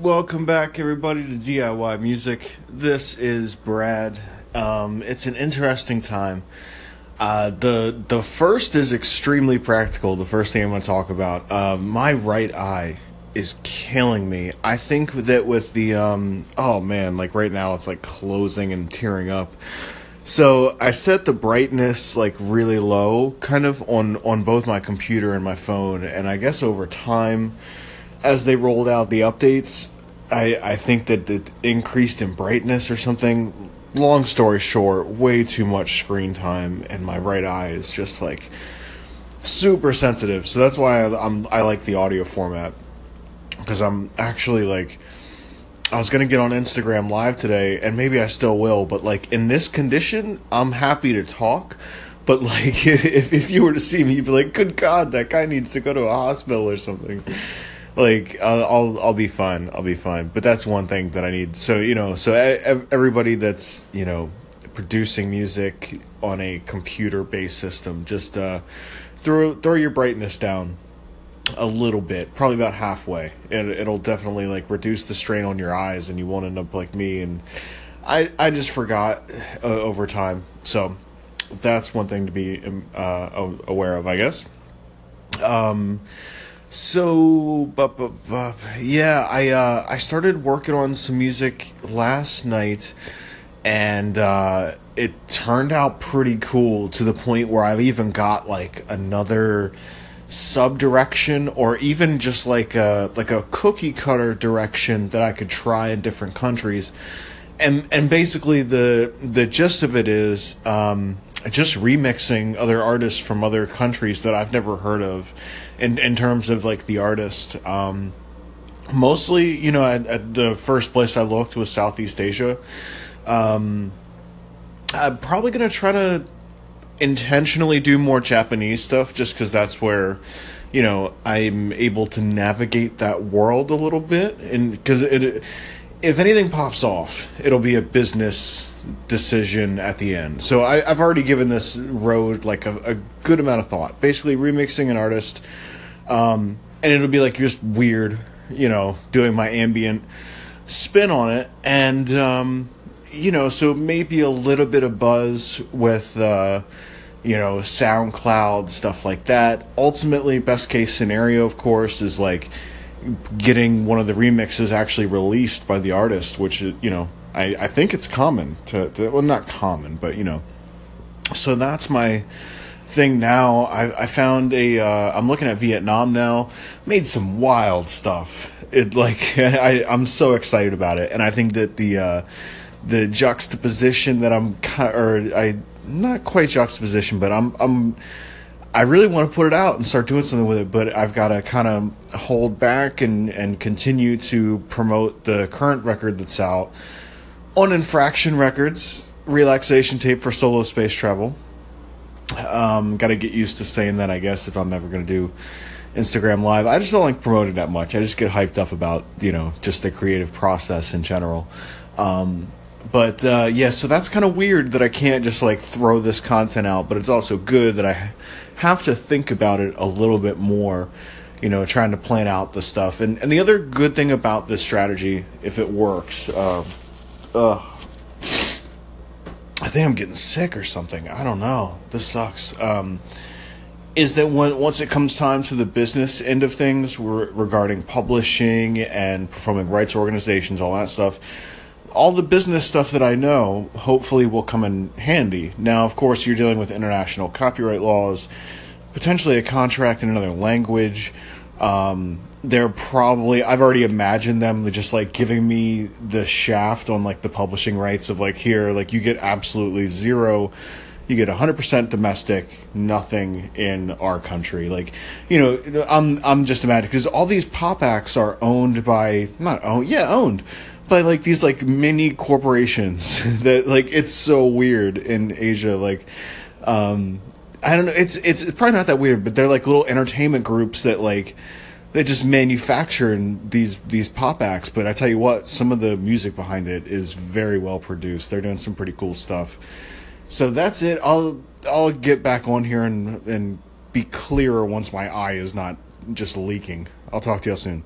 Welcome back, everybody, to DIY Music. This is Brad. Um, it's an interesting time. Uh, the the first is extremely practical. The first thing I'm going to talk about. Uh, my right eye is killing me. I think that with the um, oh man, like right now it's like closing and tearing up. So I set the brightness like really low, kind of on on both my computer and my phone, and I guess over time as they rolled out the updates, I I think that it increased in brightness or something. Long story short, way too much screen time, and my right eye is just like super sensitive. So that's why I, I'm I like the audio format because I'm actually like. I was gonna get on Instagram live today, and maybe I still will. But like in this condition, I'm happy to talk. But like if if you were to see me, you'd be like, "Good God, that guy needs to go to a hospital or something." Like I'll, I'll I'll be fine. I'll be fine. But that's one thing that I need. So you know, so everybody that's you know producing music on a computer based system, just uh, throw throw your brightness down a little bit, probably about halfway. and it'll definitely like reduce the strain on your eyes, and you won't end up like me. And I I just forgot uh, over time. So that's one thing to be um, uh, aware of, I guess. Um so, yeah, I uh, I started working on some music last night, and uh, it turned out pretty cool to the point where I've even got like another sub direction, or even just like a like a cookie cutter direction that I could try in different countries, and and basically the the gist of it is. Um, just remixing other artists from other countries that I've never heard of in in terms of like the artist. Um, mostly you know at, at, the first place I looked was Southeast Asia. Um, I'm probably going to try to intentionally do more Japanese stuff just cuz that's where you know I'm able to navigate that world a little bit. And cuz it if anything pops off it'll be a business decision at the end. So I, have already given this road like a, a, good amount of thought. Basically, remixing an artist, um, and it'll be like just weird, you know, doing my ambient spin on it, and um, you know, so maybe a little bit of buzz with. Uh, you know, SoundCloud, stuff like that. Ultimately, best case scenario, of course, is like getting one of the remixes actually released by the artist, which, you know, I, I think it's common to, to well not common but you know. So that's my thing now. I, I found a uh, I'm looking at Vietnam now. Made some wild stuff. It like I I'm so excited about it. And I think that the uh, the juxtaposition that I'm or I not quite juxtaposition but I'm I'm I really want to put it out and start doing something with it, but I've got to kind of hold back and, and continue to promote the current record that's out on Infraction Records, relaxation tape for solo space travel. Um, Got to get used to saying that, I guess, if I'm ever going to do Instagram Live. I just don't like promoting that much. I just get hyped up about, you know, just the creative process in general. Um, but uh, yeah, so that's kind of weird that I can't just like throw this content out, but it's also good that I have to think about it a little bit more, you know, trying to plan out the stuff. And, and the other good thing about this strategy, if it works, uh, Ugh. I think I'm getting sick or something. I don't know. This sucks. Um, is that when once it comes time to the business end of things re- regarding publishing and performing rights organizations, all that stuff, all the business stuff that I know hopefully will come in handy. Now, of course, you're dealing with international copyright laws, potentially a contract in another language. Um, they're probably I've already imagined them just like giving me the shaft on like the publishing rights of like here like you get absolutely zero. You get 100% domestic nothing in our country. Like you know I'm I'm just imagining because all these pop acts are owned by not owned yeah owned by like these like mini corporations that like it's so weird in Asia like um I don't know it's it's probably not that weird but they're like little entertainment groups that like they just manufacture these these pop acts. But I tell you what, some of the music behind it is very well produced. They're doing some pretty cool stuff. So that's it. I'll I'll get back on here and and be clearer once my eye is not just leaking. I'll talk to y'all soon.